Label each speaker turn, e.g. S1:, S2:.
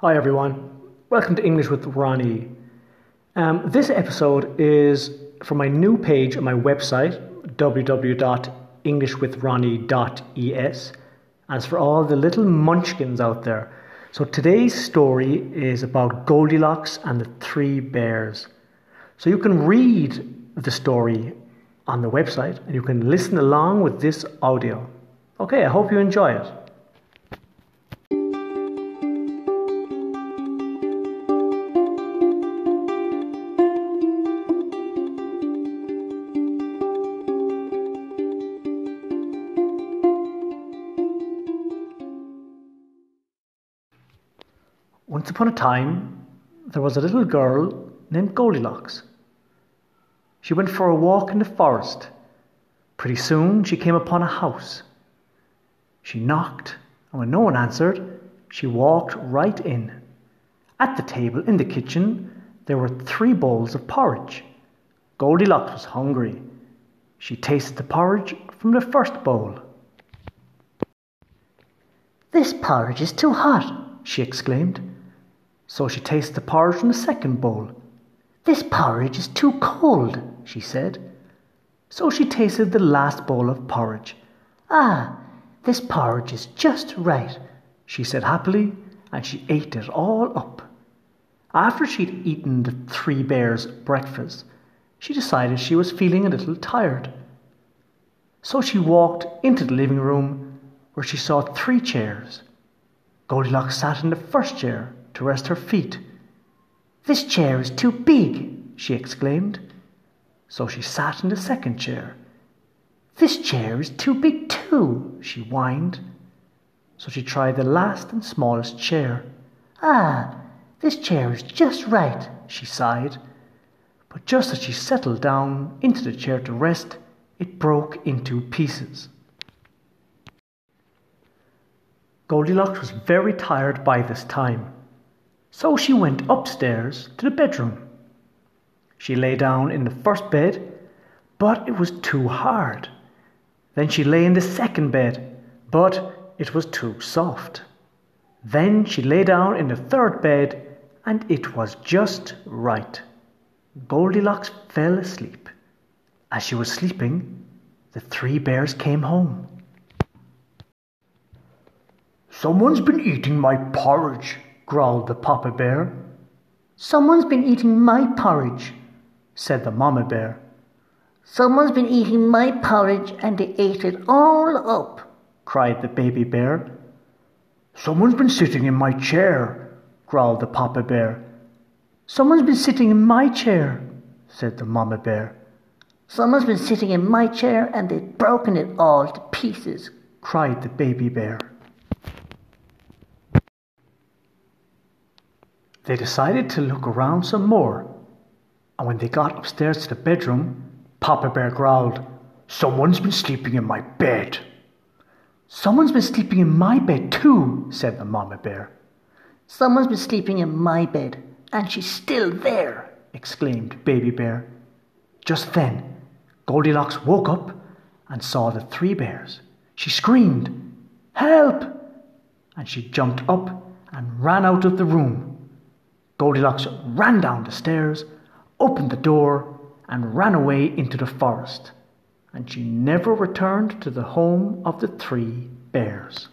S1: Hi everyone, welcome to English with Ronnie. Um, this episode is from my new page on my website www.englishwithronnie.es it's for all the little munchkins out there. So today's story is about Goldilocks and the Three Bears. So you can read the story on the website and you can listen along with this audio. Okay, I hope you enjoy it. Once upon a time, there was a little girl named Goldilocks. She went for a walk in the forest. Pretty soon, she came upon a house. She knocked, and when no one answered, she walked right in. At the table in the kitchen, there were three bowls of porridge. Goldilocks was hungry. She tasted the porridge from the first bowl.
S2: This porridge is too hot,
S1: she exclaimed. So she tasted the porridge from the second bowl.
S2: This porridge is too cold, she said.
S1: So she tasted the last bowl of porridge.
S2: Ah, this porridge is just right,
S1: she said happily, and she ate it all up. After she'd eaten the three bears' breakfast, she decided she was feeling a little tired. So she walked into the living room where she saw three chairs. Goldilocks sat in the first chair to rest her feet.
S2: This chair is too big, she exclaimed.
S1: So she sat in the second chair.
S2: This chair is too big too, she whined.
S1: So she tried the last and smallest chair.
S2: Ah, this chair is just right, she sighed.
S1: But just as she settled down into the chair to rest, it broke into pieces. Goldilocks was very tired by this time, so she went upstairs to the bedroom. She lay down in the first bed, but it was too hard. Then she lay in the second bed, but it was too soft. Then she lay down in the third bed, and it was just right. Goldilocks fell asleep. As she was sleeping, the three bears came home.
S3: Someone's been eating my porridge, growled the Papa Bear.
S2: Someone's been eating my porridge,
S1: said the Mama Bear.
S2: Someone's been eating my porridge and they ate it all up,
S1: cried the Baby Bear.
S3: Someone's been sitting in my chair, growled the Papa Bear.
S1: Someone's been sitting in my chair, said the Mama Bear.
S2: Someone's been sitting in my chair and they've broken it all to pieces,
S1: cried the Baby Bear. They decided to look around some more and when they got upstairs to the bedroom, Papa Bear growled,
S3: Someone's been sleeping in my bed.
S1: Someone's been sleeping in my bed too, said the Mama Bear.
S2: Someone's been sleeping in my bed, and she's still there, exclaimed Baby Bear.
S1: Just then, Goldilocks woke up and saw the three bears. She screamed, Help! And she jumped up and ran out of the room. Goldilocks ran down the stairs opened the door, and ran away into the forest, and she never returned to the home of the three bears.